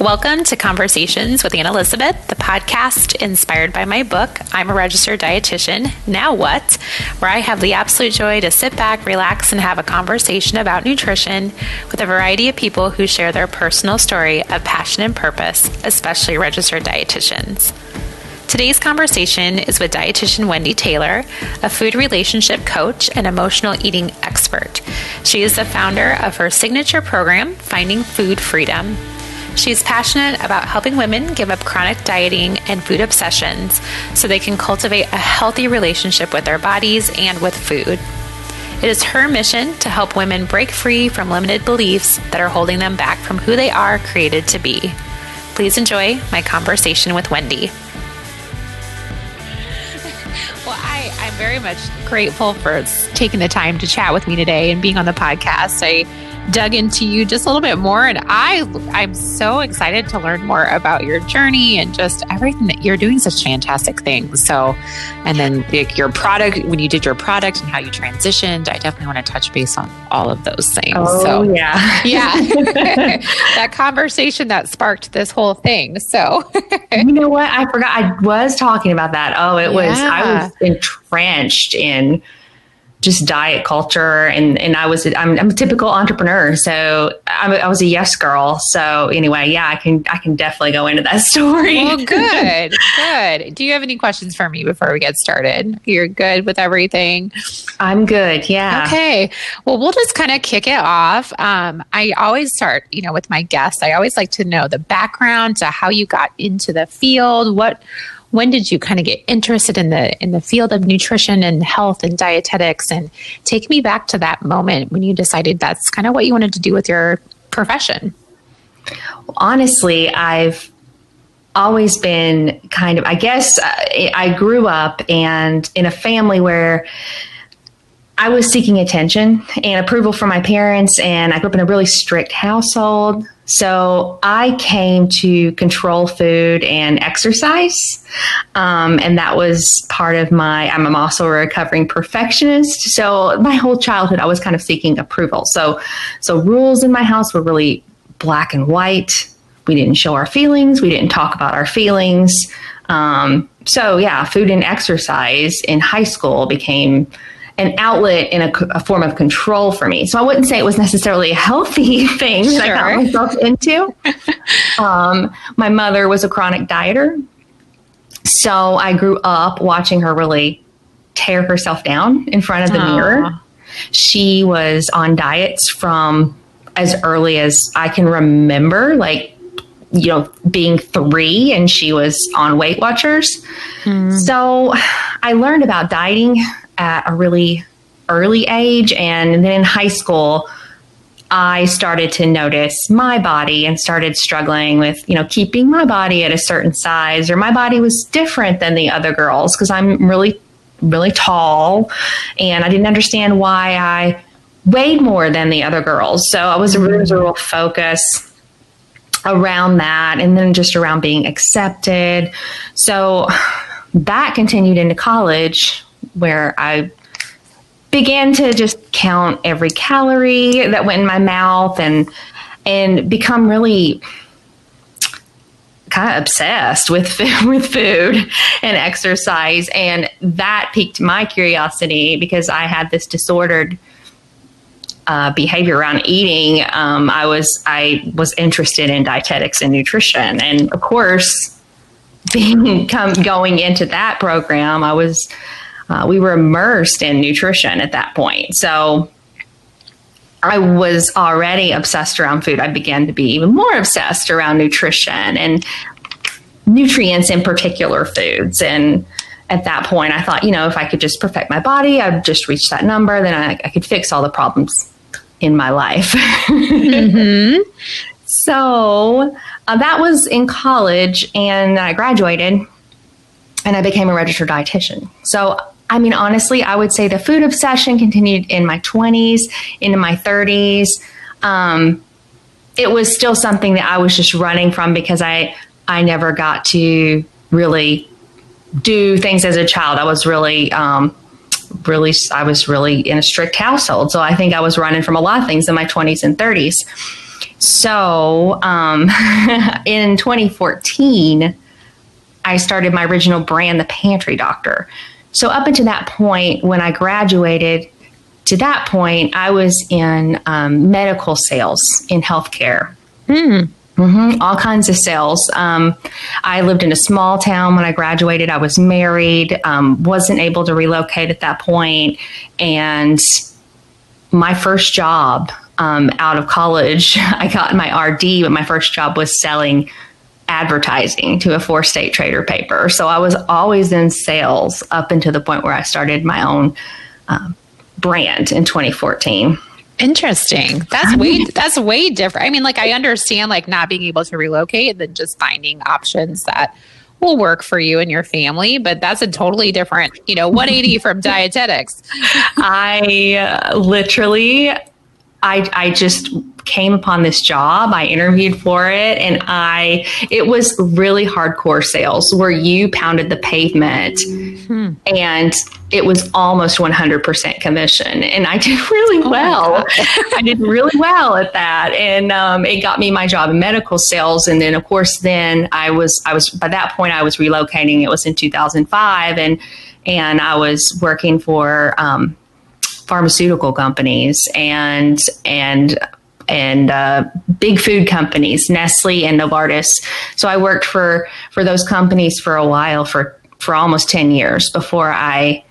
Welcome to Conversations with Anne Elizabeth, the podcast inspired by my book, I'm a Registered Dietitian, Now What? where I have the absolute joy to sit back, relax, and have a conversation about nutrition with a variety of people who share their personal story of passion and purpose, especially registered dietitians. Today's conversation is with dietitian Wendy Taylor, a food relationship coach and emotional eating expert. She is the founder of her signature program, Finding Food Freedom. She's passionate about helping women give up chronic dieting and food obsessions so they can cultivate a healthy relationship with their bodies and with food. It is her mission to help women break free from limited beliefs that are holding them back from who they are created to be. Please enjoy my conversation with Wendy. Well, I, I'm very much grateful for taking the time to chat with me today and being on the podcast. I dug into you just a little bit more and I I'm so excited to learn more about your journey and just everything that you're doing such fantastic things. So and then like your product when you did your product and how you transitioned, I definitely want to touch base on all of those things. Oh, so yeah. yeah. that conversation that sparked this whole thing. So you know what? I forgot I was talking about that. Oh, it was I was entrenched in just diet culture and and I was I'm, I'm a typical entrepreneur so I'm, a- I was a yes girl so anyway yeah I can I can definitely go into that story Well, good, good. Do you have any questions for me before we get started? You're good with everything. I'm good yeah Okay. Well, we'll just kind of kick it off. Um, I always start, you know, with my guests. I always like to know the background to how you got into the field. What, when did you kind of get interested in the in the field of nutrition and health and dietetics? And take me back to that moment when you decided that's kind of what you wanted to do with your profession. honestly, I've always been kind of, I guess I, I grew up and in a family where I was seeking attention and approval from my parents, and I grew up in a really strict household. So I came to control food and exercise. Um, and that was part of my, I'm also a recovering perfectionist. So my whole childhood, I was kind of seeking approval. So, so rules in my house were really black and white. We didn't show our feelings. We didn't talk about our feelings. Um, so yeah, food and exercise in high school became an outlet in a, a form of control for me. So I wouldn't say it was necessarily a healthy thing that I got myself into. um, my mother was a chronic dieter. So I grew up watching her really tear herself down in front of the Aw. mirror. She was on diets from as early as I can remember, like, you know, being three, and she was on Weight Watchers. So I learned about dieting at a really early age. And then in high school, I started to notice my body and started struggling with, you know, keeping my body at a certain size or my body was different than the other girls because I'm really, really tall and I didn't understand why I weighed more than the other girls. So I was, there was a mm-hmm. real focus around that and then just around being accepted. So that continued into college where I began to just count every calorie that went in my mouth and and become really kind of obsessed with with food and exercise. And that piqued my curiosity because I had this disordered uh, behavior around eating. Um, I was I was interested in dietetics and nutrition. And of course being come, going into that program I was uh, we were immersed in nutrition at that point. So I was already obsessed around food. I began to be even more obsessed around nutrition and nutrients in particular foods. And at that point, I thought, you know, if I could just perfect my body, I'd just reach that number, then I, I could fix all the problems in my life. So uh, that was in college, and I graduated and I became a registered dietitian. So, I mean, honestly, I would say the food obsession continued in my 20s, into my 30s. Um, it was still something that I was just running from because I I never got to really do things as a child. I was really um, really I was really in a strict household, so I think I was running from a lot of things in my 20s and 30s. So um, in 2014, I started my original brand, The Pantry Doctor. So up until that point, when I graduated, to that point, I was in um, medical sales in healthcare. Hmm. Mm-hmm. All kinds of sales. Um, I lived in a small town when I graduated. I was married, um, wasn't able to relocate at that point, and my first job um, out of college, I got my RD, but my first job was selling advertising to a four state trader paper. So I was always in sales up until the point where I started my own um, brand in 2014. Interesting. That's way that's way different. I mean, like I understand like not being able to relocate and then just finding options that will work for you and your family, but that's a totally different, you know, 180 from dietetics. I uh, literally I I just came upon this job. I interviewed for it and I it was really hardcore sales where you pounded the pavement hmm. and it was almost 100% commission and I did really oh well. I did really well at that and um, it got me my job in medical sales and then of course then I was I was by that point I was relocating. It was in 2005 and and I was working for um, pharmaceutical companies and and and uh, big food companies, Nestle and Novartis. So I worked for for those companies for a while, for for almost ten years before I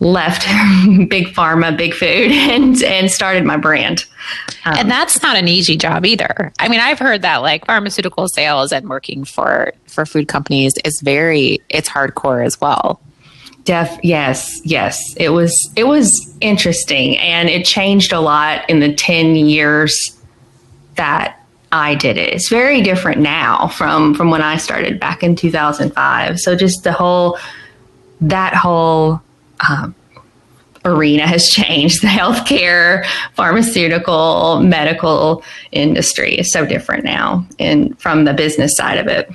left big pharma, big food, and and started my brand. Um, and that's not an easy job either. I mean, I've heard that like pharmaceutical sales and working for for food companies is very it's hardcore as well. Def yes, yes. It was it was interesting and it changed a lot in the 10 years that I did it. It's very different now from from when I started back in 2005. So just the whole that whole um, arena has changed. The healthcare, pharmaceutical, medical industry is so different now, and from the business side of it.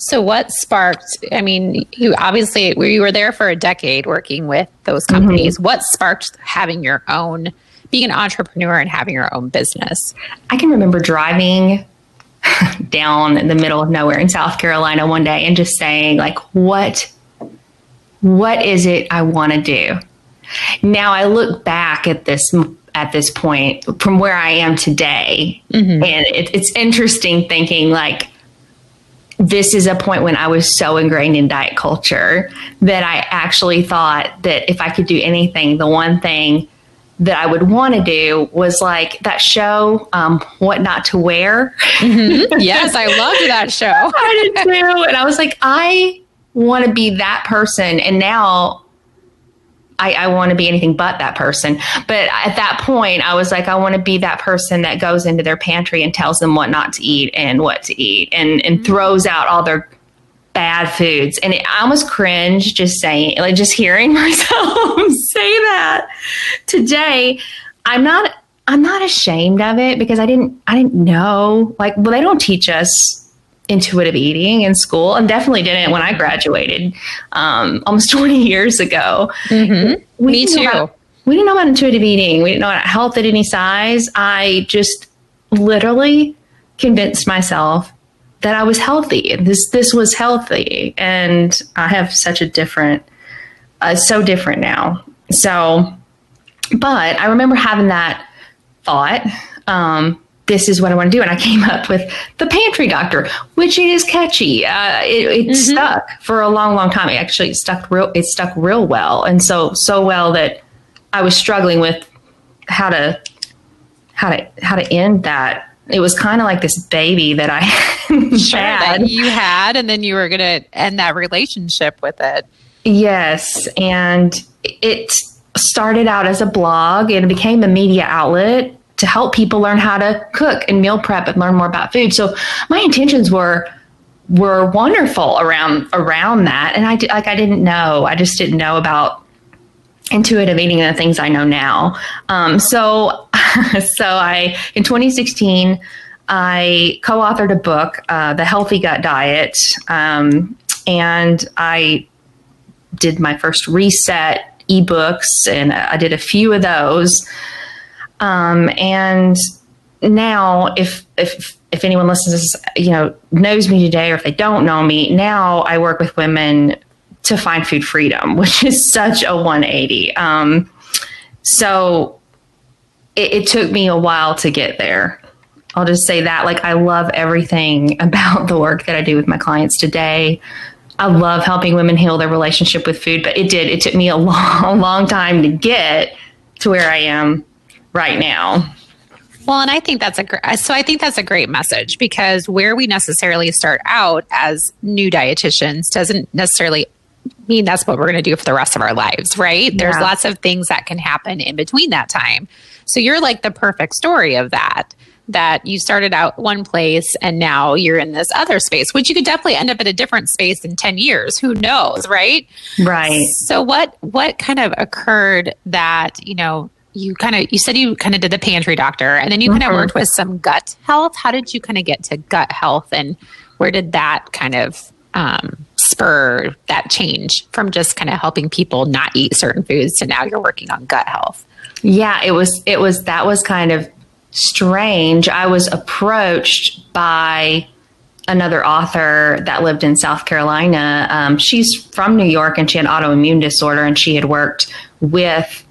So, what sparked? I mean, you obviously you were there for a decade working with those companies. Mm-hmm. What sparked having your own, being an entrepreneur and having your own business? I can remember driving down in the middle of nowhere in South Carolina one day and just saying, like, what, what is it I want to do? Now I look back at this at this point from where I am today, mm-hmm. and it, it's interesting thinking like this is a point when I was so ingrained in diet culture that I actually thought that if I could do anything, the one thing that I would want to do was like that show, um, What Not to Wear. Mm-hmm. Yes, I loved that show. I did too. And I was like, I want to be that person. And now I, I want to be anything but that person. But at that point, I was like, I want to be that person that goes into their pantry and tells them what not to eat and what to eat and, and mm-hmm. throws out all their bad foods. And it, I almost cringe just saying, like, just hearing myself say that today. I'm not. I'm not ashamed of it because I didn't. I didn't know. Like, well, they don't teach us intuitive eating in school and definitely didn't when I graduated um, almost 20 years ago. Mm-hmm. Me too. About, we didn't know about intuitive eating. We didn't know about health at any size. I just literally convinced myself that I was healthy. This this was healthy, and I have such a different, uh, so different now. So, but I remember having that thought. Um, this is what I want to do. And I came up with the pantry doctor, which is catchy. Uh, it, it mm-hmm. stuck for a long, long time. It actually stuck real, it stuck real well. And so, so well that I was struggling with how to, how to, how to end that. It was kind of like this baby that I sure, had. That you had, and then you were going to end that relationship with it. Yes. And it started out as a blog and it became a media outlet to help people learn how to cook and meal prep and learn more about food. So my intentions were were wonderful around around that, and I like I didn't know. I just didn't know about intuitive eating and the things I know now. Um, so so I in 2016 I co-authored a book, uh, The Healthy Gut Diet, um, and I did my first reset ebooks, and I did a few of those. Um, and now if if if anyone listens you know, knows me today or if they don't know me, now I work with women to find food freedom, which is such a 180. Um, so it, it took me a while to get there. I'll just say that. Like, I love everything about the work that I do with my clients today. I love helping women heal their relationship with food, but it did. It took me a long, long time to get to where I am right now. Well, and I think that's a great, uh, so I think that's a great message because where we necessarily start out as new dietitians doesn't necessarily mean that's what we're going to do for the rest of our lives, right? Yeah. There's lots of things that can happen in between that time. So you're like the perfect story of that that you started out one place and now you're in this other space, which you could definitely end up in a different space in 10 years. Who knows, right? Right. So what what kind of occurred that, you know, you kind of you said you kind of did the pantry doctor and then you mm-hmm. kind of worked with some gut health. How did you kind of get to gut health and where did that kind of um, spur that change from just kind of helping people not eat certain foods to now you're working on gut health? Yeah, it was it was that was kind of strange. I was approached by another author that lived in South Carolina. Um, she's from New York and she had autoimmune disorder and she had worked with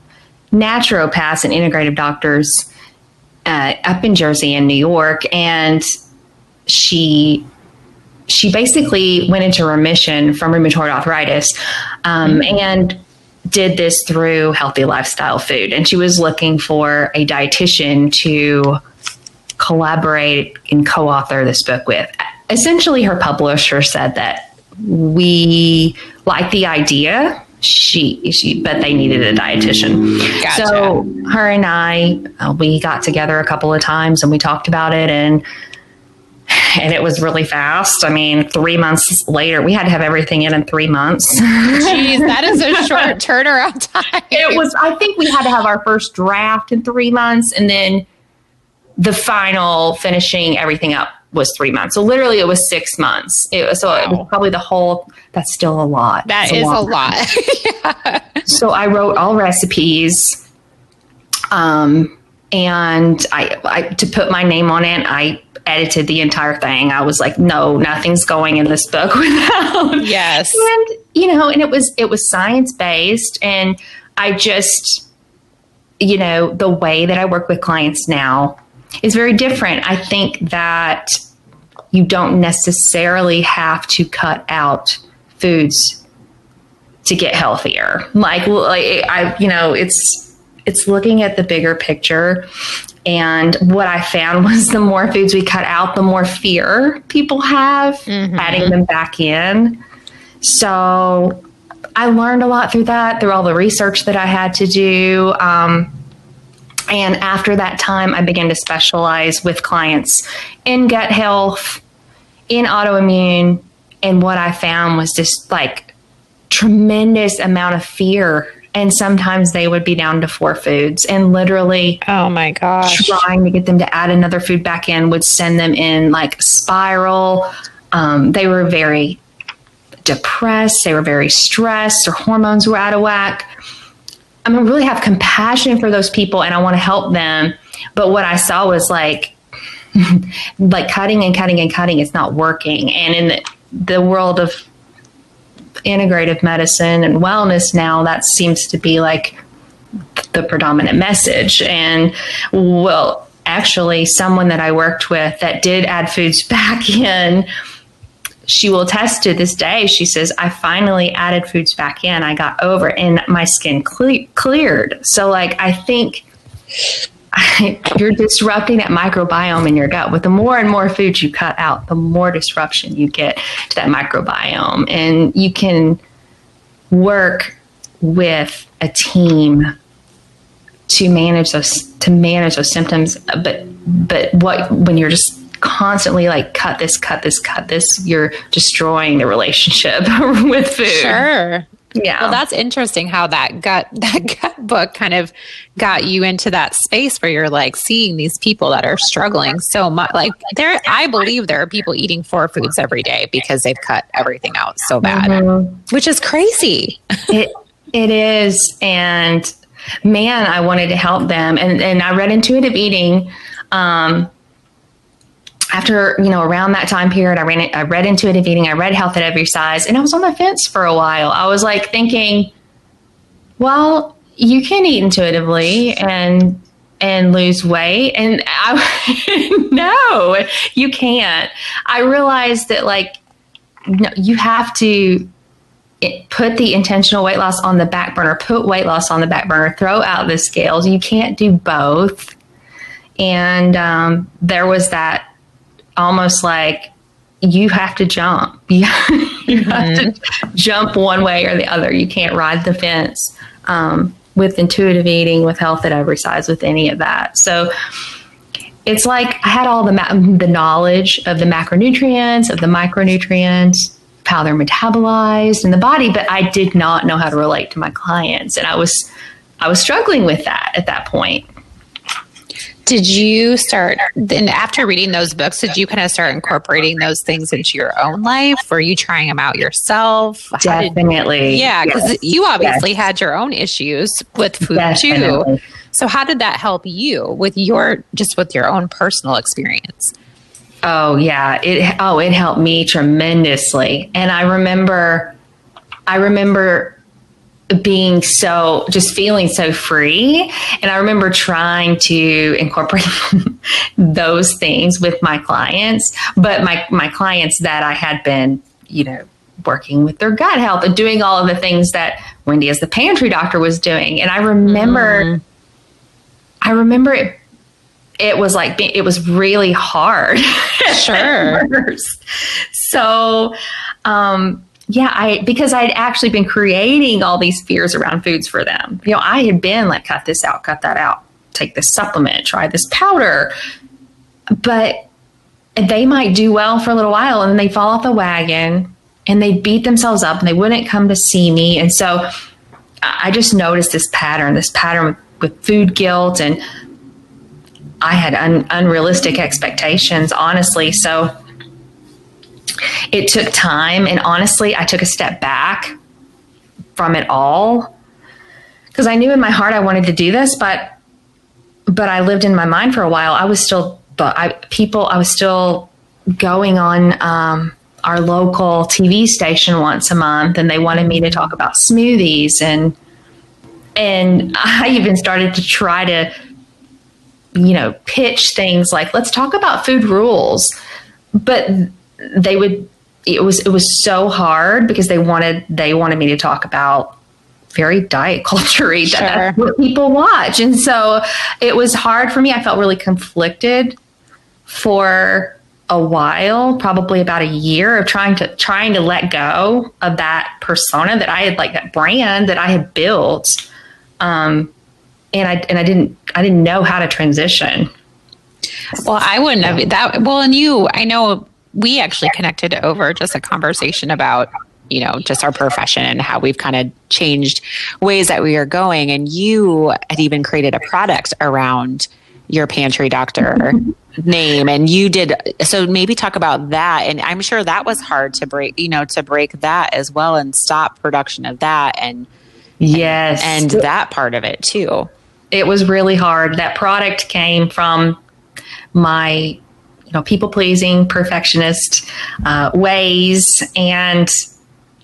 naturopaths and integrative doctors uh, up in Jersey and New York, and she she basically went into remission from rheumatoid arthritis, um, mm-hmm. and did this through healthy lifestyle food. And she was looking for a dietitian to collaborate and co-author this book with. Essentially, her publisher said that we like the idea she she but they needed a dietitian gotcha. so her and i uh, we got together a couple of times and we talked about it and and it was really fast. I mean, three months later, we had to have everything in in three months. Jeez, that is a short turnaround time. It was. I think we had to have our first draft in three months, and then the final finishing everything up was three months. So literally, it was six months. It, was so wow. it was probably the whole. That's still a lot. That is a lot. Lot. yeah. So I wrote all recipes, um, and I, I to put my name on it. I edited the entire thing. I was like, no, nothing's going in this book without. Yes. And you know, and it was it was science based, and I just, you know, the way that I work with clients now is very different. I think that you don't necessarily have to cut out foods to get healthier. Like, like I, you know, it's it's looking at the bigger picture. And what I found was the more foods we cut out, the more fear people have mm-hmm. adding them back in. So I learned a lot through that, through all the research that I had to do. Um, and after that time, I began to specialize with clients in gut health, in autoimmune. And what I found was just like tremendous amount of fear. And sometimes they would be down to four foods and literally, oh my gosh, trying to get them to add another food back in would send them in like spiral. Um, they were very depressed, they were very stressed, their hormones were out of whack. I mean, really have compassion for those people and I want to help them. But what I saw was like, like cutting and cutting and cutting, it's not working. And in the, the world of integrative medicine and wellness now, that seems to be like the predominant message. And well, actually, someone that I worked with that did add foods back in she will attest to this day. She says, I finally added foods back in. I got over and my skin cle- cleared. So, like, I think you're disrupting that microbiome in your gut. With the more and more foods you cut out, the more disruption you get to that microbiome. And you can work with a team to manage those to manage those symptoms but but what when you're just constantly like cut this, cut this, cut this, you're destroying the relationship with food. Sure. Yeah. Well, that's interesting how that gut that gut book kind of got you into that space where you're like seeing these people that are struggling so much. Like there, I believe there are people eating four foods every day because they've cut everything out so bad, mm-hmm. which is crazy. it it is, and man, I wanted to help them, and and I read intuitive eating Um, after you know around that time period i ran it, i read intuitive eating i read health at every size and i was on the fence for a while. I was like thinking well you can eat intuitively and and lose weight. And i no you can't. I realized that like no, you have to put the intentional weight loss on the back burner. Put weight loss on the back burner. Throw out the scales. You can't do both. And um, there was that almost like you have to jump. You, you mm-hmm. have to mm-hmm. jump one way or the other. You can't ride the fence um, with intuitive eating, with health at every size, with any of that. So it's like I had all the ma- the knowledge of the macronutrients, of the micronutrients, how they're metabolized in the body, but I did not know how to relate to my clients, and I was I was struggling with that at that point. Did you start then after reading those books? Did you kind of start incorporating those things into your own life? Were you trying them out yourself? Definitely. Did, yeah, because yes. you obviously yes. had your own issues with food Definitely. too. So how did that help you with your just with your own personal experience? Oh yeah, it oh it helped me tremendously. And I remember I remember being so just feeling so free. And i remember trying to incorporate those things with my clients but my my clients that i had been you know working with their gut health and doing all of the things that wendy as the pantry doctor was doing. And i remember mm. i remember it it was like it was really hard. Sure. So um yeah, I because I'd actually been creating all these fears around foods for them. You know, I had been like, cut this out, cut that out, take this supplement, try this powder. But they might do well for a little while and then they fall off the wagon and they beat themselves up and they wouldn't come to see me. And so I just noticed this pattern, this pattern with, food guilt and I had un, unrealistic expectations, honestly. So it took time. And honestly, I took a step back from it all because I knew in my heart I wanted to do this, but but I lived in my mind for a while. I was still, but I people, I was still going on um, our local TV station once a month, and they wanted me to talk about smoothies and and I even started to try to you know pitch things like let's talk about food rules, but they would it was it was so hard because they wanted they wanted me to talk about very diet culture sure. that's what people watch. And so it was hard for me. I felt really conflicted for a while probably about a year of trying to trying to let go of that persona that i had like that brand that i had built um and i and i didn't i didn't know how to transition. Well i wouldn't have that well and you i know we actually connected over just a conversation about you know just our profession and how we've kind of changed ways that we are going. And you had even created a product around your pantry doctor name. And you did so maybe talk about that. And i'm sure that was hard to break you know to break that as well and stop production of that and yes. and, and that part of it too. It was really hard. That product came from my you know people pleasing perfectionist uh, ways and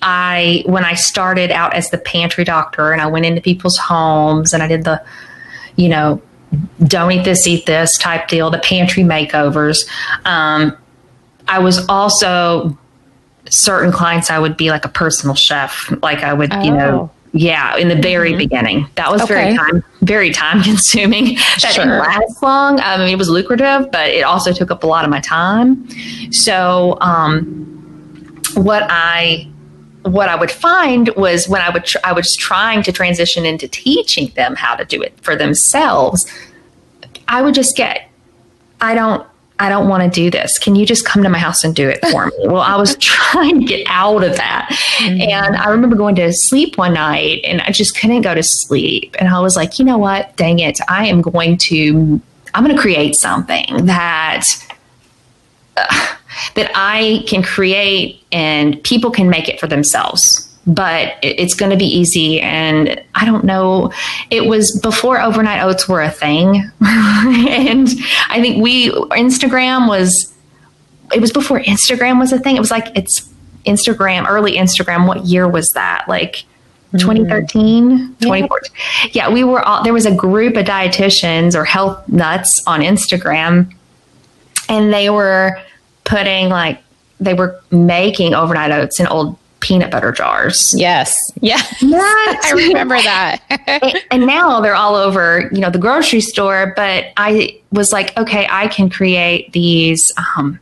i when i started out as the pantry doctor and i went into people's homes and i did the you know don't eat this eat this type deal the pantry makeovers um, i was also certain clients i would be like a personal chef like i would oh. you know oh. Yeah, in the very mm-hmm. beginning. That was okay. very time very time consuming. That sure. didn't last long. I mean, it was lucrative, but it also took up a lot of my time. So, um, what I what I would find was when I would tr- I was trying to transition into teaching them how to do it for themselves, I would just get I don't I don't want to do this. Can you just come to my house and do it for me? well, I was trying to get out of that. Mm-hmm. And I remember going to sleep one night and I just couldn't go to sleep. And I was like, you know what? Dang it. I am going to, I'm going to create something that, uh, that I can create and people can make it for themselves. But it's going to be easy. And I don't know, it was before overnight oats were a thing. and I think we, Instagram was, it was before Instagram was a thing. It was like, it's Instagram, early Instagram. What year was that? Like, mm. 2013 2014 yeah we were all there was a group of dietitians or health nuts on instagram and they were putting like they were making overnight oats in old peanut butter jars. Yes. Yeah. I remember that. and, and, now they're all over, you know, the grocery store. But I was like, okay, I can create these um,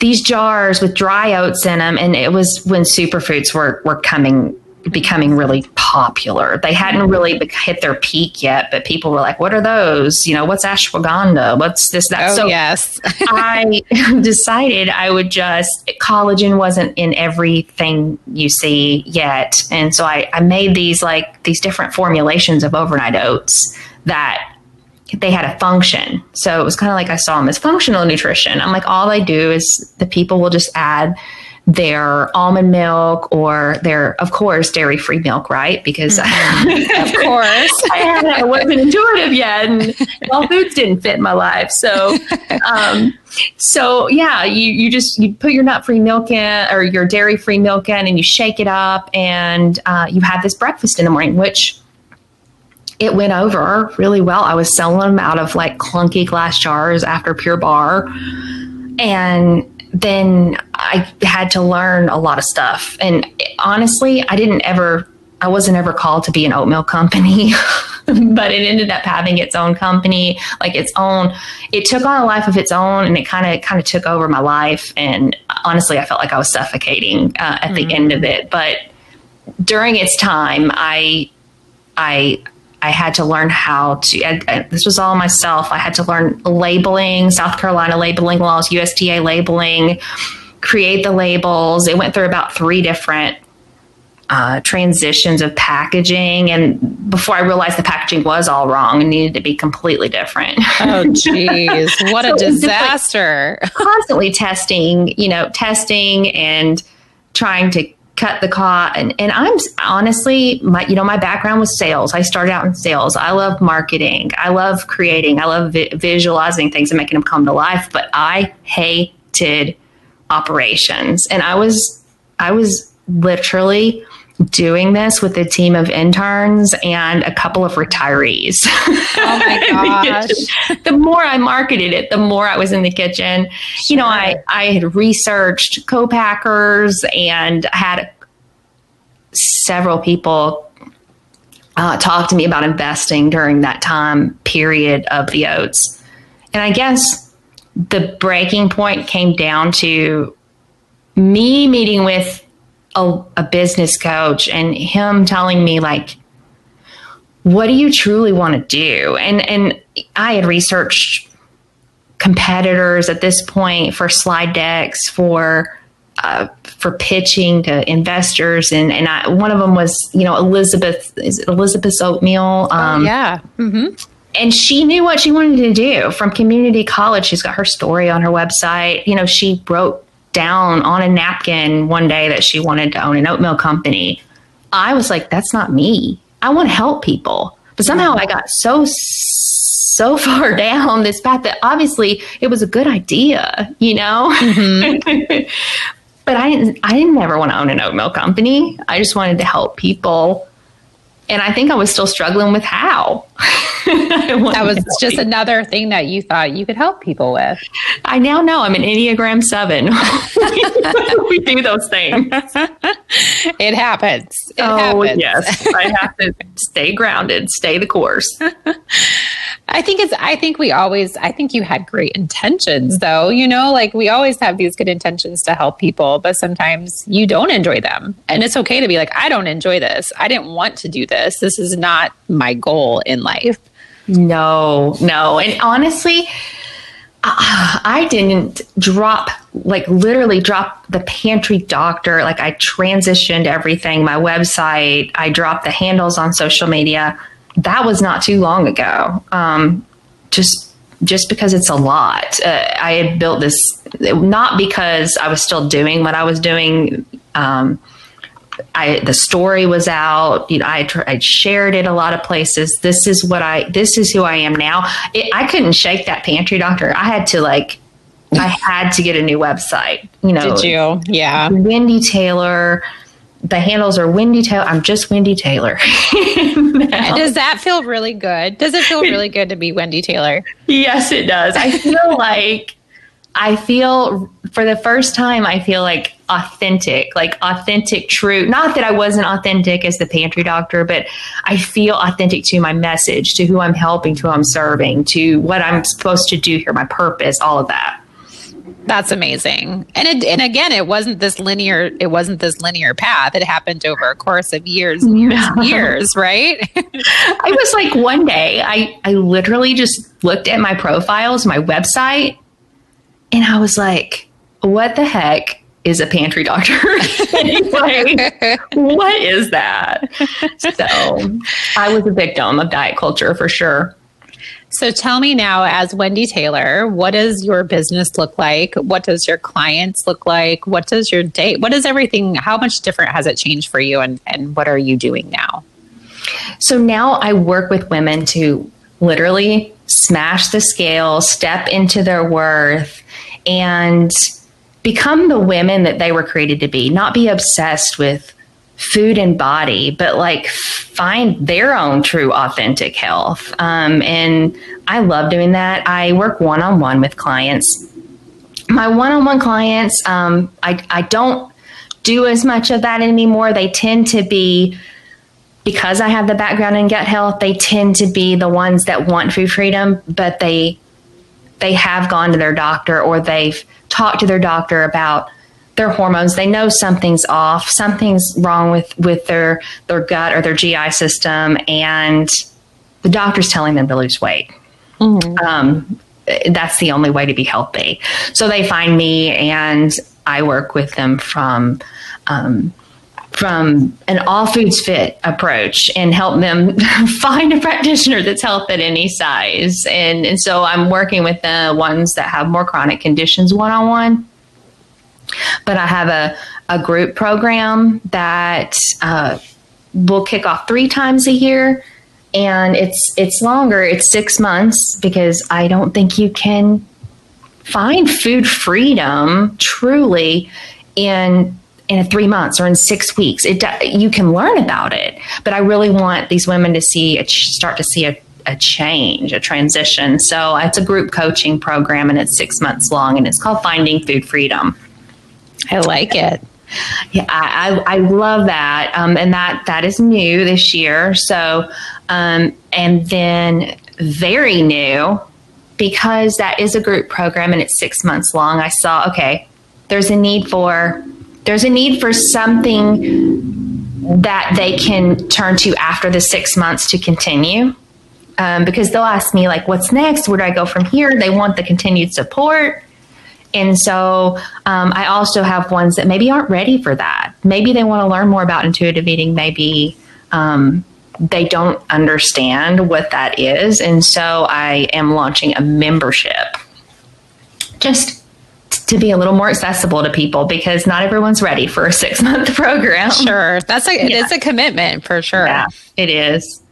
these jars with dry oats in them. And it was when superfoods were were coming becoming really popular. They hadn't really hit their peak yet, but people were like, "What are those? You know, what's ashwagandha? What's this that?" Oh, so yes, I decided I would just collagen wasn't in everything you see yet, and so I, I made these like these different formulations of overnight oats that they had a function. So it was kind of like I saw them as functional nutrition. I'm like, all I do is the people will just add their almond milk or their, of course, dairy free milk, right? Because mm-hmm. of course I, I, wasn't intuitive yet, and all foods didn't fit my life. So, um, so yeah, you you just you put your nut free milk in or your dairy free milk in, and you shake it up, and uh, you have this breakfast in the morning, which it went over really well. I was selling them out of like clunky glass jars after Pure Barre, and then I had to learn a lot of stuff. And honestly, I didn't ever, I wasn't ever called to be an oatmeal company, but it ended up having its own company, like its own, it took on a life of its own and it kind of, kind of took over my life. And honestly, I felt like I was suffocating uh, at mm-hmm. the end of it. But during its time, I, I, I had to learn how to, I, I, this was all myself. I had to learn labeling, South Carolina labeling laws, USDA labeling, create the labels. It went through about three different uh, transitions of packaging. And before I realized the packaging was all wrong and needed to be completely different. Oh, geez. What so a disaster. Like constantly testing, you know, testing and trying to cut the cost. And, and I'm honestly, my, you know, my background was sales. I started out in sales. I love marketing. I love creating. I love vi- visualizing things and making them come to life. But I hated operations. And I was, I was literally doing this with a team of interns and a couple of retirees. Oh my gosh. the more I marketed it, the more I was in the kitchen. Sure. You know, I, I had researched co-packers and had several people uh, talk to me about investing during that time period of the oats. And I guess the breaking point came down to me meeting with a, a business coach and him telling me like what do you truly want to do? And and i had researched competitors at this point for slide decks for uh, for pitching to investors. And and I, one of them was you know elizabeth is elizabeth's oatmeal? Oh, um, oh, yeah. Mm-hmm. and she knew what she wanted to do from community college. She's got her story on her website. You know she wrote down on a napkin one day that she wanted to own an oatmeal company. I was like, that's not me. I want to help people. But somehow I got so, so far down this path that obviously it was a good idea, you know? Mm-hmm. but I didn't, I didn't ever want to own an oatmeal company. I just wanted to help people and I think I was still struggling with how. that was just another thing that you thought you could help people with. I now know I'm an Enneagram 7. we do those things. It happens. It oh, happens. yes. I have to stay grounded, stay the course. I think it's, I think we always, I think you had great intentions though, you know, like we always have these good intentions to help people, but sometimes you don't enjoy them. And it's okay to be like, I don't enjoy this. I didn't want to do this. This is not my goal in life. No, no. And honestly, I didn't drop, like literally drop the pantry doctor. Like I transitioned everything, my website, I dropped the handles on social media that was not too long ago. Um, just just because it's a lot. Uh, I had built this not because I was still doing what I was doing. Um, I the story was out. You know, I I shared it a lot of places. This is what I. This is who I am now. It, I couldn't shake that pantry doctor. I had to like. I had to get a new website. You know. Did you? Yeah. Wendy Taylor. The handles are Wendy Taylor. I'm just Wendy Taylor. Does that feel really good? Does it feel really good to be Wendy Taylor? Yes, it does. I feel like I feel for the first time, I feel like authentic, like authentic, true. Not that I wasn't authentic as the pantry doctor, but I feel authentic to my message, to who I'm helping, to who I'm serving, to what I'm supposed to do here, my purpose, all of that. That's amazing. And it, and again, it wasn't this linear. It wasn't this linear path. It happened over a course of years, and years, no. and years. Right? I was like, one day, I I literally just looked at my profiles, my website, and I was like, what the heck is a pantry doctor? like, what is that? So I was a victim of diet culture for sure. So tell me now, as Wendy Taylor, what does your business look like? What does your clients look like? What does your day, what does everything, how much different has it changed for you? And, and what are you doing now? So now I work with women to literally smash the scale, step into their worth, and become the women that they were created to be, not be obsessed with food and body, but like find their own true, authentic health. Um, and I love doing that. I work one on one with clients. My one on one clients, um, I, I don't do as much of that anymore. They tend to be, because I have the background in gut health, they tend to be the ones that want food freedom, but they they have gone to their doctor or they've talked to their doctor about their hormones they know something's off something's wrong with with their their gut or their gi system and the doctor's telling them to lose weight mm-hmm. um, that's the only way to be healthy so they find me and i work with them from um, from an all foods fit approach and help them find a practitioner that's health at any size. And, and so I'm working with the ones that have more chronic conditions one on one. But I have a, a group program that uh, will kick off three times a year. And it's it's longer. It's six months because I don't think you can find food freedom truly in in three months or in six weeks. It you can learn about it, but I really want these women to see a, start to see a, a change, a transition. So it's a group coaching program, and it's six months long, and it's called Finding Food Freedom. I like it. Yeah, I, I, I love that, um, and that that is new this year. So, um, and then very new because that is a group program and it's six months long. I saw okay, there's a need for there's a need for something that they can turn to after the six months to continue. Um, because they'll ask me, like, what's next? Where do I go from here? They want the continued support. And so um, I also have ones that maybe aren't ready for that. Maybe they want to learn more about intuitive eating. Maybe um, they don't understand what that is. And so I am launching a membership just to be a little more accessible to people because not everyone's ready for a six month program. Sure. That's a, yeah. it's a commitment for sure. Yeah, it is.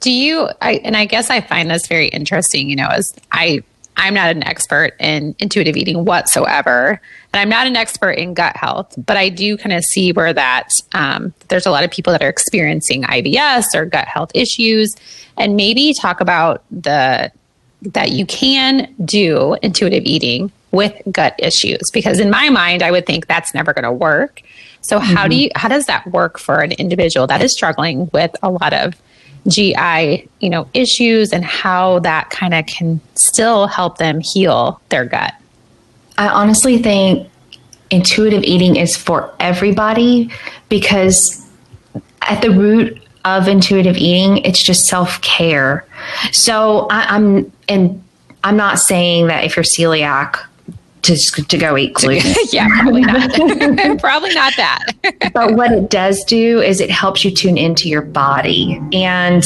Do you, I, and I guess I find this very interesting, you know, as I, I'm not an expert in intuitive eating whatsoever, and I'm not an expert in gut health, but I do kind of see where that um, there's a lot of people that are experiencing IBS or gut health issues, and maybe talk about the that you can do intuitive eating with gut issues because in my mind i would think that's never going to work so mm-hmm. how do mm-hmm. you how does that work for an individual that is struggling with a lot of gi you know issues and how that kind of can still help them heal their gut i honestly think intuitive eating is for everybody because at the root of intuitive eating it's just self-care so I, i'm and i'm not saying that if you're celiac to to go eat gluten. yeah, probably not. probably not that. but what it does do is it helps you tune into your body and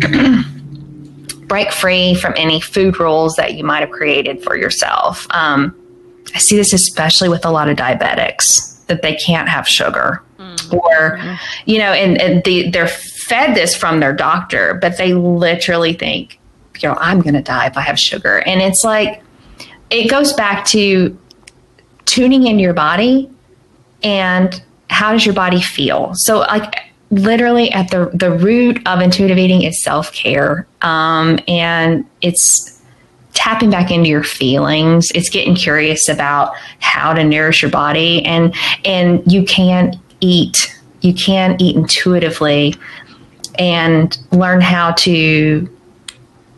break free from any food rules that you might have created for yourself. Um, I see this especially with a lot of diabetics that they can't have sugar. Mm. mm-hmm. or you know and, and the, they're fed this from their doctor but they literally think you know i'm going to die if i have sugar. And it's like it goes back to tuning into your body and how does your body feel? So like literally at the the root of intuitive eating is self-care um, and it's tapping back into your feelings. It's getting curious about how to nourish your body and and you can't eat. You can eat intuitively and learn how to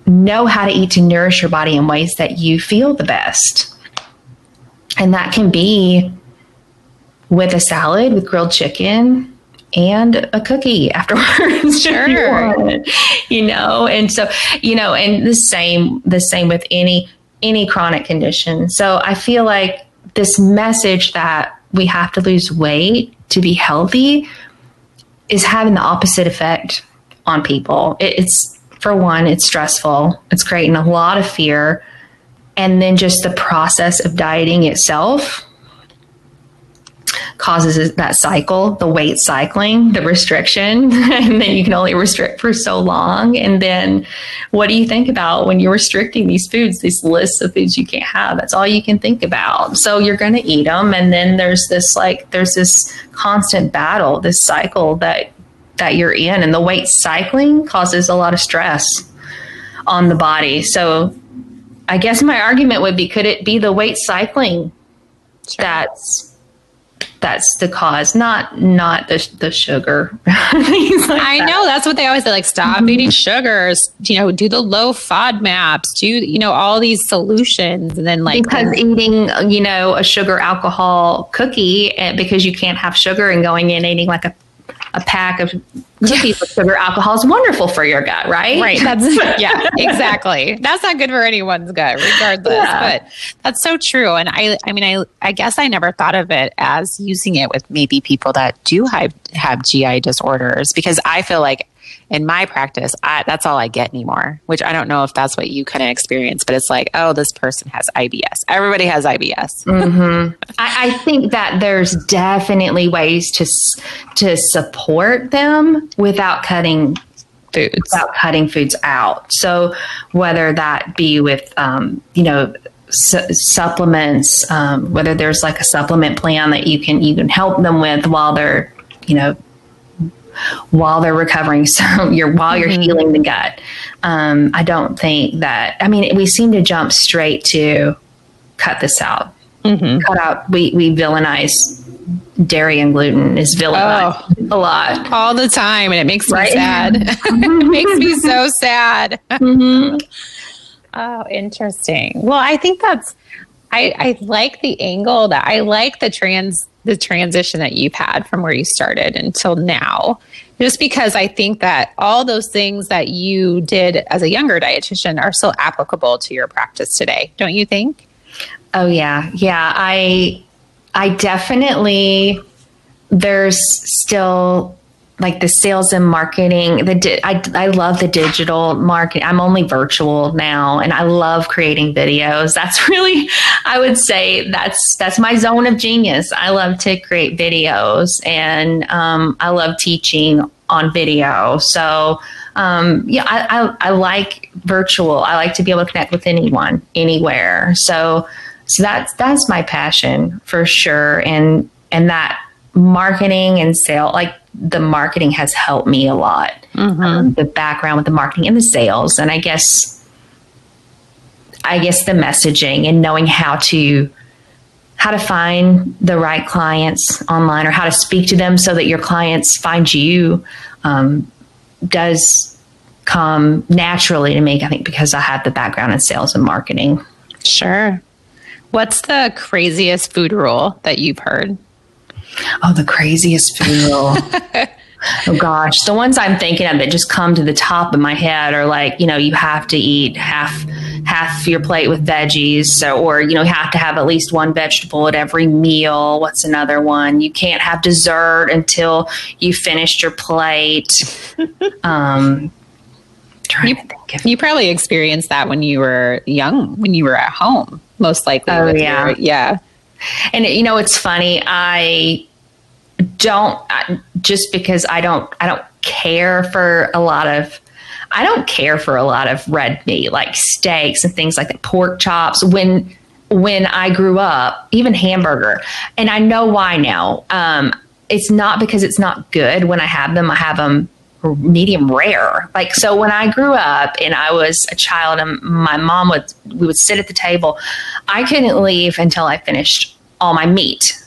know how to eat to nourish your body in ways that you feel the best and that can be with a salad with grilled chicken and a cookie afterwards. Sure. you, you know, and so, you know, and the same, the same with any, any chronic condition. So I feel like this message that we have to lose weight to be healthy is having the opposite effect on people. It, it's, for one, it's stressful. It's creating a lot of fear. And then just the process of dieting itself causes that cycle, the weight cycling, the restriction, and then you can only restrict for so long. And then what do you think about when you're restricting these foods, these lists of foods you can't have? That's all you can think about. So you're going to eat them. And then there's this like, there's this constant battle, this cycle that, that you're in. And the weight cycling causes a lot of stress on the body. So I guess my argument would be could it be the weight cycling sure. that's that's the cause, not not the the sugar. like I that. know that's what they always say. Like, stop mm-hmm. eating sugars. You know, do the low FODMAPs. Do you know all these solutions, and then like because eating you know a sugar alcohol cookie eh, because you can't have sugar and going in eating like a a pack of cookies with sugar alcohol is wonderful for your gut, right? Right. That's yeah, exactly. That's not good for anyone's gut, regardless. Yeah. But that's so true. And I, I mean, I, I guess I never thought of it as using it with maybe people that do have have GI disorders because I feel like in my practice, I, that's all I get anymore, which I don't know if that's what you kind of experience, but it's like, oh, this person has IBS. Everybody has IBS. mm-hmm. I, I, think that there's definitely ways to to support them without cutting foods, without cutting foods out. So whether that be with, um, you know, Su- supplements, um, whether there's like a supplement plan that you can you can help them with while they're you know while they're recovering. So you're while you're mm-hmm. healing the gut. Um, I don't think that. I mean, we seem to jump straight to cut this out. Mm-hmm. Cut out. We we villainize dairy and gluten is villainized oh, a lot all the time, and it makes right? me sad. it makes me so sad. Mm-hmm. Oh, interesting. Well, I think that's. I, I like the angle that I like the trans the transition that you've had from where you started until now just because I think that all those things that you did as a younger dietitian are still applicable to your practice today, don't you think? Oh yeah. Yeah, I I definitely there's still like the sales and marketing the di- I, I love the digital marketing i'm only virtual now and i love creating videos. That's really i would say that's that's my zone of genius. I love to create videos and um, i love teaching on video. So um, yeah I, I, I like virtual. I like to be able to connect with anyone anywhere. So so that's that's my passion for sure. And and that marketing and sale like the marketing has helped me a lot. Mm-hmm. Um, the background with the marketing and the sales, and I guess, I guess the messaging and knowing how to how to find the right clients online or how to speak to them so that your clients find you um, does come naturally to me. I think because I have the background in sales and marketing. Sure. What's the craziest food rule that you've heard? Oh, the craziest funeral. oh gosh, the ones I'm thinking of that just come to the top of my head are like, you know, you have to eat half half your plate with veggies, so, or you know, you have to have at least one vegetable at every meal. What's another one? You can't have dessert until you finished your plate. um, you, you probably experienced that when you were young, when you were at home, most likely. Oh yeah, your, yeah. And you know, it's funny. I don't just because I don't I don't care for a lot of I don't care for a lot of red meat like steaks and things like that pork chops. When when I grew up even hamburger and I know why now um, it's not because it's not good when I have them. I have them medium rare. Like so when I grew up and I was a child and my mom would we would sit at the table I couldn't leave until I finished all my meat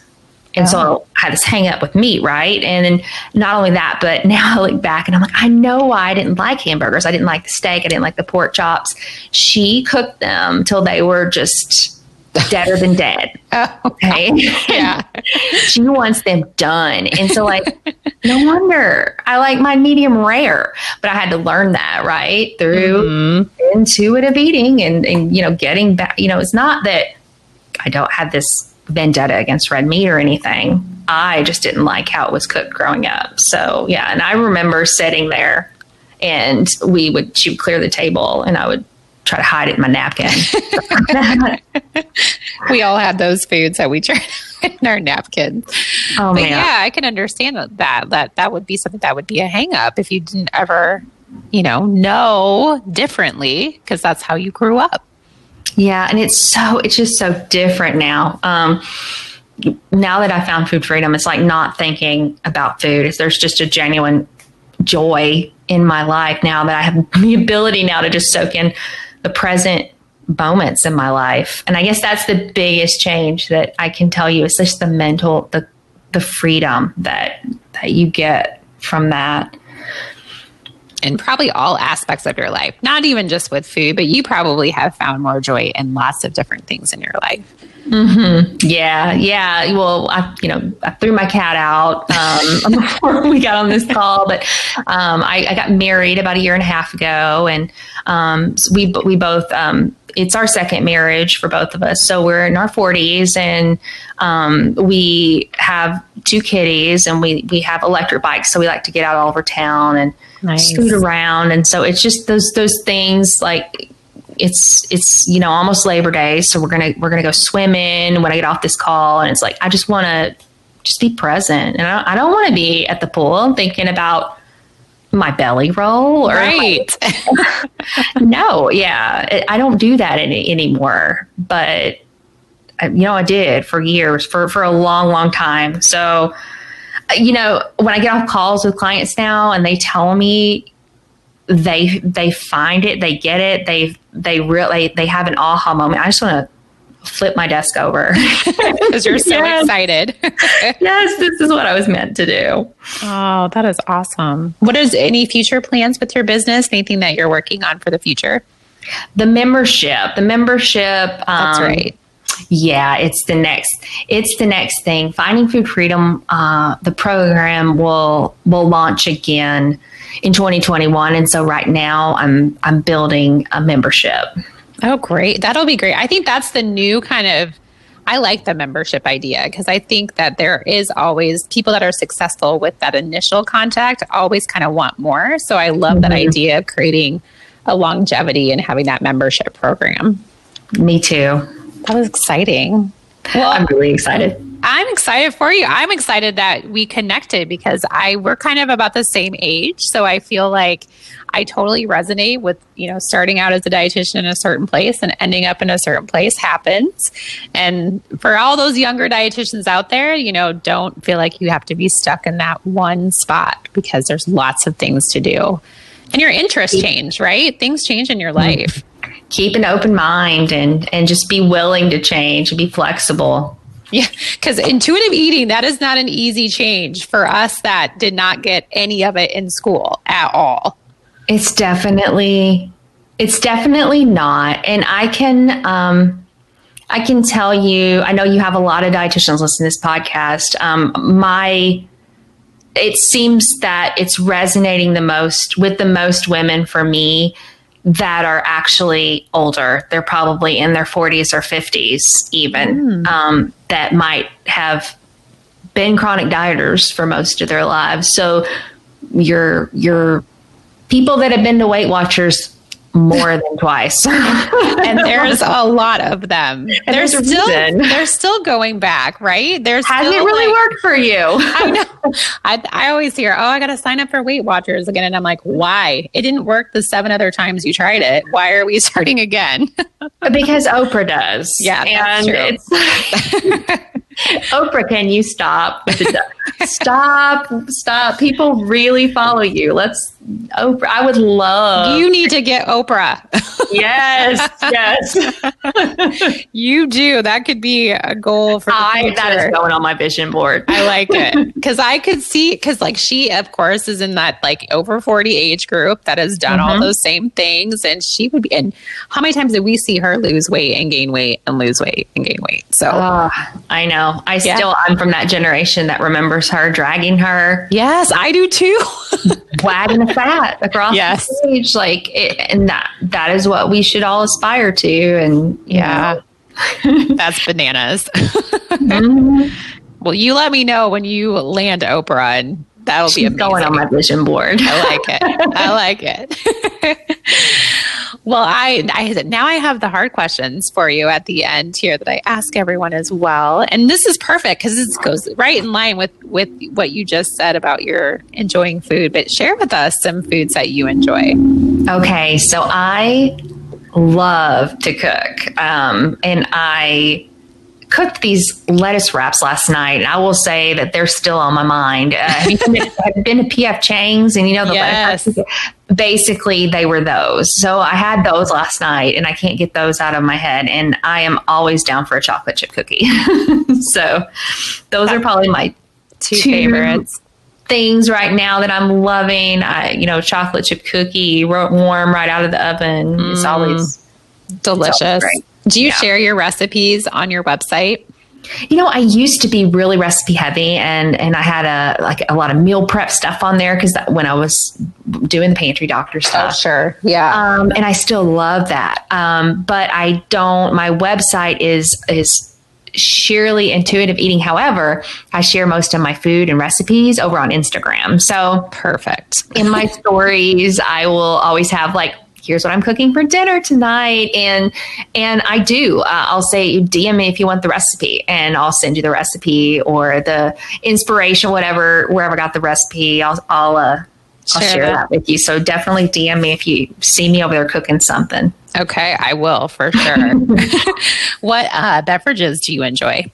and oh. so I had this hang up with meat, right? And then not only that, but now I look back and I'm like, I know why I didn't like hamburgers. I didn't like the steak. I didn't like the pork chops. She cooked them till they were just deader than dead. Oh, okay. Yeah. she wants them done. And so like, no wonder I like my medium rare, but I had to learn that right through mm-hmm. intuitive eating and, and, you know, getting back, you know, it's not that I don't have this vendetta against red meat or anything. I just didn't like how it was cooked growing up. So yeah, and I remember sitting there and we would she would clear the table and I would try to hide it in my napkin. we all had those foods that we tried in our napkins. Oh but man. yeah, I can understand that. That that would be something that would be a hang up if you didn't ever, you know, know differently because that's how you grew up. Yeah, and it's so it's just so different now. Um, now that I found food freedom, it's like not thinking about food. There's just a genuine joy in my life now that I have the ability now to just soak in the present moments in my life. And I guess that's the biggest change that I can tell you. It's just the mental, the the freedom that that you get from that in probably all aspects of your life, not even just with food, but you probably have found more joy in lots of different things in your life. Mm-hmm. Yeah, yeah. Well, I, you know, I threw my cat out um, before we got on this call, but um, I, I, got married about a year and a half ago, and um, so we we both um, it's our second marriage for both of us. So we're in our 40s and um, we have two kitties and we, we have electric bikes. So we like to get out all over town and nice. scoot around. And so it's just those, those things like it's, it's, you know, almost Labor Day. So we're going to, we're going to go swimming when I get off this call. And it's like, I just want to just be present. And I, I don't want to be at the pool thinking about my belly roll or right no yeah i don't do that any, anymore but uh, you know i did for years for for a long long time so uh, you know when i get off calls with clients now and they tell me they they find it they get it they they really they have an aha moment i just want to flip my desk over because you're so yes. excited. yes, this is what I was meant to do. Oh, that is awesome. What is any future plans with your business? Anything that you're working on for the future? The membership. The membership. Um, That's right. Yeah, it's the next. It's the next thing. Finding Food Freedom. Uh, the program will will launch again in 2021, and so right now I'm I'm building a membership. Oh, great. That'll be great. I think that's the new kind of I like the membership idea because I think that there is always people that are successful with that initial contact always kind of want more. So I love mm-hmm. that idea of creating a longevity and having that membership program. Me too. That was exciting. Well, I'm really excited. I'm excited for you. I'm excited that we connected because I we're kind of about the same age, so I feel like I totally resonate with, you know, starting out as a dietitian in a certain place and ending up in a certain place happens. And for all those younger dietitians out there, you know, don't feel like you have to be stuck in that one spot because there's lots of things to do. And your interests change, right? Things change in your mm-hmm. life. Keep an open mind and and just be willing to change and be flexible. Yeah, because intuitive eating, that is not an easy change for us that did not get any of it in school at all. It's definitely, it's definitely not. And I can, um, I can tell you, I know you have a lot of dietitians listening to this podcast. Um, my, it seems that it's resonating the most with the most women for me that are actually older. They're probably in their 40s or 50s, even, mm. um, that might have been chronic dieters for most of their lives. So your your people that have been to Weight Watchers more than twice. and there's a lot of them. And they're there's still they're still going back, right? There's Has it really like- worked for you? I know. I, I always hear, oh, I got to sign up for Weight Watchers again. And I'm like, why? It didn't work the seven other times you tried it. Why are we starting again? because Oprah does. Yeah, that's and it's Oprah, can you stop? stop, stop. People really follow you. Let's Oprah. I would love. you need to get Oprah. yes, yes. you do. That could be a goal for the I that is going on my vision board. I like it because I could see because like she of course is in that like over 40 age group that has done all Mhm. those same things and she would be and how many times did we see her lose weight and gain weight and lose weight and gain weight so Oh, I know. I Yeah. still, I'm from that generation that remembers her dragging her, yes I do too wagging the fat across Yes. the stage. Like, it, and that, that is what we should all aspire to. And Yeah. that's bananas know, mhm. well you let me know when you land Oprah and that'll be amazing going on my vision board. I like it. I like it. Well, I, I now I have the hard questions for you at the end here that I ask everyone as well. And this is perfect because this goes right in line with with what you just said about your enjoying food. But share with us some foods that you enjoy. Okay, so I love to cook, um, and I cooked these lettuce wraps last night. And I will say that they're still on my mind. Uh, have you been to, have been to PF Chang's and you know the Yes. lettuce wraps? Basically, they were those. So I had those last night, and I can't get those out of my head. And I am always down for a chocolate chip cookie. so those are probably my Two, Two favorites. things right now that I'm loving. I, you know, chocolate chip cookie, warm right out of the oven. It's Mm. always, Delicious. great. Do you Yeah. share your recipes on your website? you know, I used to be really recipe heavy, and and I had a like a lot of meal prep stuff on there because when I was doing the pantry doctor stuff. sure. Yeah. Um, and I still love that. Um, but I don't. My website is is sheerly intuitive eating. However, I share most of my food and recipes over on Instagram. So Perfect. in my stories i will always have like here's what i'm cooking for dinner tonight and and i do uh, i'll say dm me if you want the recipe and i'll send you the recipe or the inspiration whatever wherever i got the recipe i'll i'll uh I'll Share share that. that with you. So definitely DM me if you see me over there cooking something. Okay, I will for sure. what uh, beverages do you enjoy?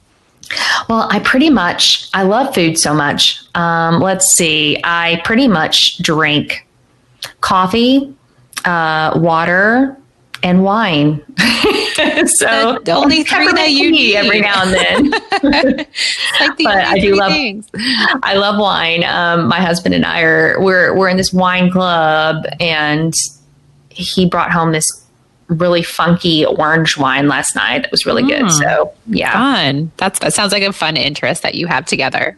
Well, I pretty much I love food so much. Um, let's see, I pretty much drink coffee, uh, water, and wine. so The only three that you need. every now and then. like the But I do love- things. I love wine. Um, my husband and I are we're we're in this wine club, and he brought home this really funky orange wine last night. That was really good. Mm. So yeah, Fun. That's that sounds like a fun interest that you have together.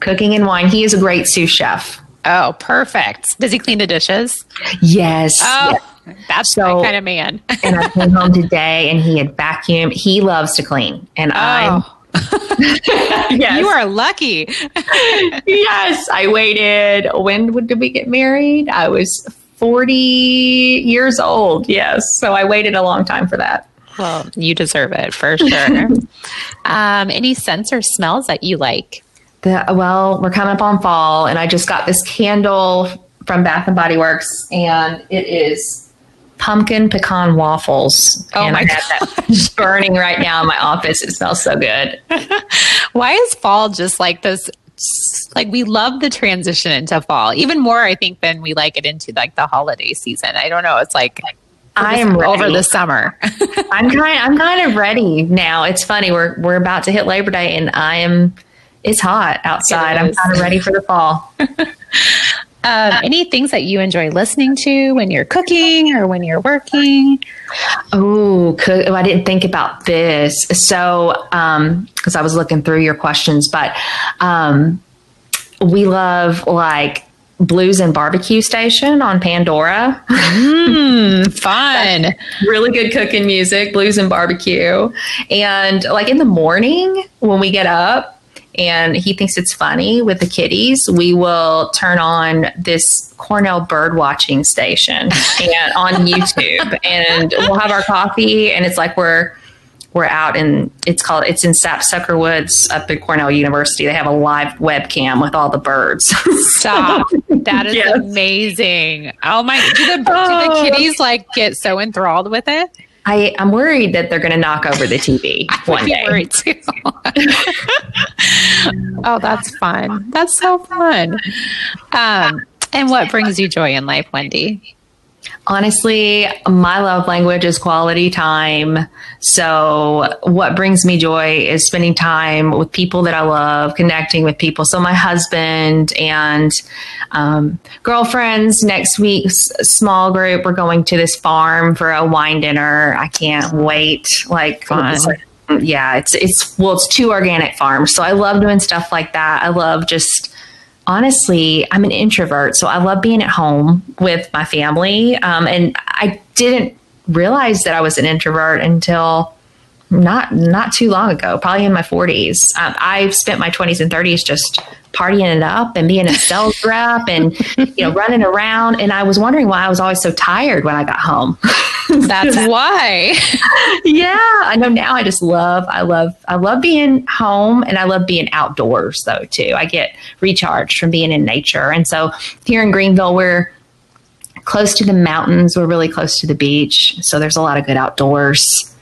cooking and wine. He is a great sous chef. Oh, perfect. Does he clean the dishes? Yes. Oh, yes. that's So- my kind of man. and I came home today and he had vacuumed. He loves to clean. And I'm Oh, yes. you are lucky. yes. I waited. When would- did we get married? I was 40 years old. Yes. So I waited a long time for that. Well, you deserve it for sure. um, any scents or smells that you like? The, well, we're coming up on fall and I just got this candle from Bath and Body Works and it is pumpkin pecan waffles. Oh and my I have that burning right now in my office. It smells so good. Why is fall just like this? Like we love the transition into fall, even more, I think, than we like it into like the holiday season. I don't know. It's like I am ready. over the summer. I'm kind I'm kind of ready now. It's funny we're we're about to hit Labor Day and I am it's hot outside. It I'm kind of ready for the fall. um, any things that you enjoy listening to when you're cooking or when you're working? Oh, oh, I didn't think about this. So, um, because I was looking through your questions, but um, we love like Blues and Barbecue Station on Pandora. Mm, fun. really good cooking music, blues and barbecue. And like in the morning when we get up, and he thinks it's funny with the kitties, we will turn on this Cornell bird watching station and on YouTube, and we'll have our coffee, and it's like we're we're out in it's called it's in Sapsucker Woods up at Cornell University. They have a live webcam with all the birds. Stop! That is yes. amazing. Oh my! Do the, do the oh. kitties like get so enthralled with it? I, I'm worried that they're going to knock over the TV one day. Worried too. oh, that's fun. That's so fun. Um, and what brings you joy in life, Wendie? Honestly, my love language is quality time. So, what brings me joy is spending time with people that I love, connecting with people. So, my husband and um, girlfriends next week's small group, we're going to this farm for a wine dinner. I can't wait. Like, Fun. yeah, it's it's well, it's two organic farms. So, I love doing stuff like that. I love just honestly, I'm an introvert, so I love being at home with my family. Um, and I didn't realize that I was an introvert until not not too long ago, probably in my 40s. Um, I've spent my 20s and 30s just partying it up and being a sales rep and you know running around. And I was wondering why I was always so tired when I got home. That's why. yeah, I know now. I just love. I love. I love being home and I love being outdoors though too. I get recharged from being in nature. And so here in Greenville, we're close to the mountains. We're really close to the beach, so there's a lot of good outdoors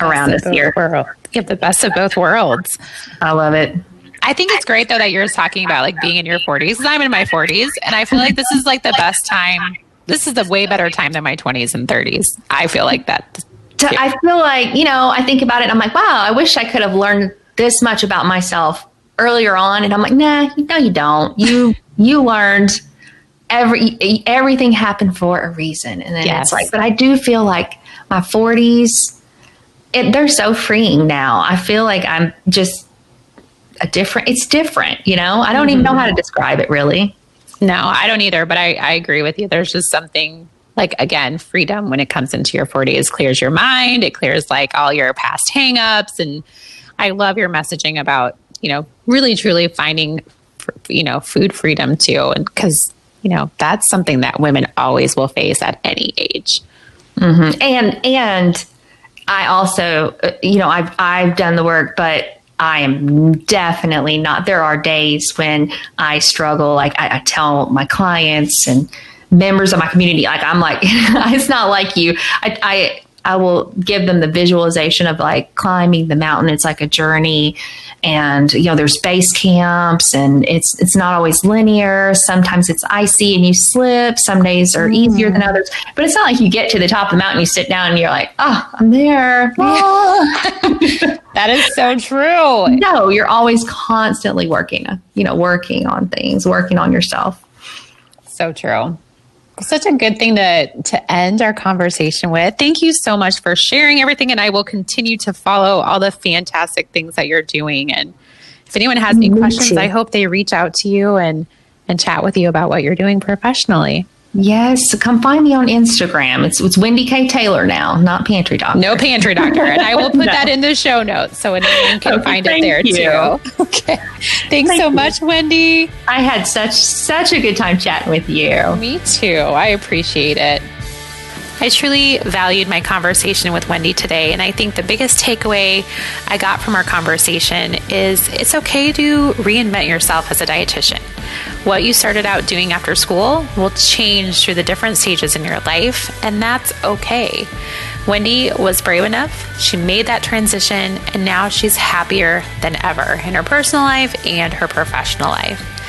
around us here. World. You have the best of both worlds. I love it. I think it's great though that you're talking about like being in your 40s because I'm in my 40s and I feel like this is like the best time. This is the way better time than my 20s and 30s. I feel like that. I feel like, you know, I think about it I'm like, wow, I wish I could have learned this much about myself earlier on. And I'm like, nah, no, you don't. You, you learned every, everything happened for a reason. And then yes. it's like, but I do feel like my 40s, it, they're so freeing now. I feel like I'm just a different, it's different, you know? I don't mm-hmm. even know how to describe it really. No, I don't either, but I, I agree with you. There's just something like, again, freedom when it comes into your 40s clears your mind, it clears like all your past hangups. And I love your messaging about, you know, really truly finding, you know, food freedom too. And because, you know, that's something that women always will face at any age. Mm-hmm. And, and, I also, uh, you know, I've I've done the work, but I am definitely not. There are days when I struggle. Like I, I tell my clients and members of my community, like I'm like, it's not like you. I, I I will give them the visualization of like climbing the mountain. It's like a journey, and you know there's base camps, and it's it's not always linear. Sometimes it's icy and you slip. Some days are easier than mm. others, but it's not like you get to the top of the mountain, you sit down, and you're like, oh, I'm there. That is so true. No, you're always constantly working. You know, working on things, working on yourself. So true such a good thing to to end our conversation with. Thank you so much for sharing everything, and I will continue to follow all the fantastic things that you're doing. And if anyone has any Me questions, too. I hope they reach out to you and and chat with you about what you're doing professionally. Yes, come find me on Instagram. It's it's Wendie K Taylor now, not Pantry Doctor. No Pantry Doctor, and I will put no. that in the show notes so anyone can okay, find it there you. too. Okay, thanks thank so you. much, Wendie. I had such such a good time chatting with you. Me too. I appreciate it. I truly valued my conversation with Wendie today, and I think the biggest takeaway I got from our conversation is it's okay to reinvent yourself as a dietitian. What you started out doing after school will change through the different stages in your life, and that's okay. Wendie was brave enough, she made that transition, and now she's happier than ever in her personal life and her professional life.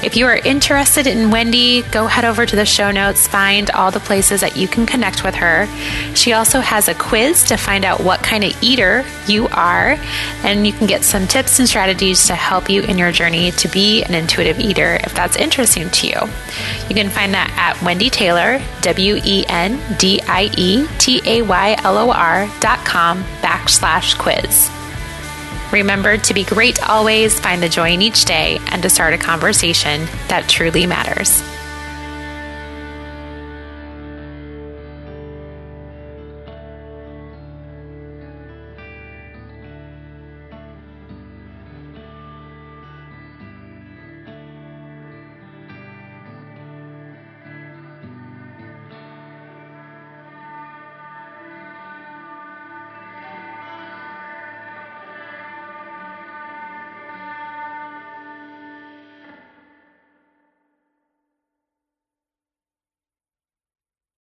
If you are interested in Wendie, go head over to the show notes, find all the places that you can connect with her. She also has a quiz to find out what kind of eater you are, and you can get some tips and strategies to help you in your journey to be an intuitive eater if that's interesting to you. You can find that at Wendie Taylor, W E N D I E T A Y L O R dot com backslash quiz. Remember to be great always, find the joy in each day, and to start a conversation that truly matters.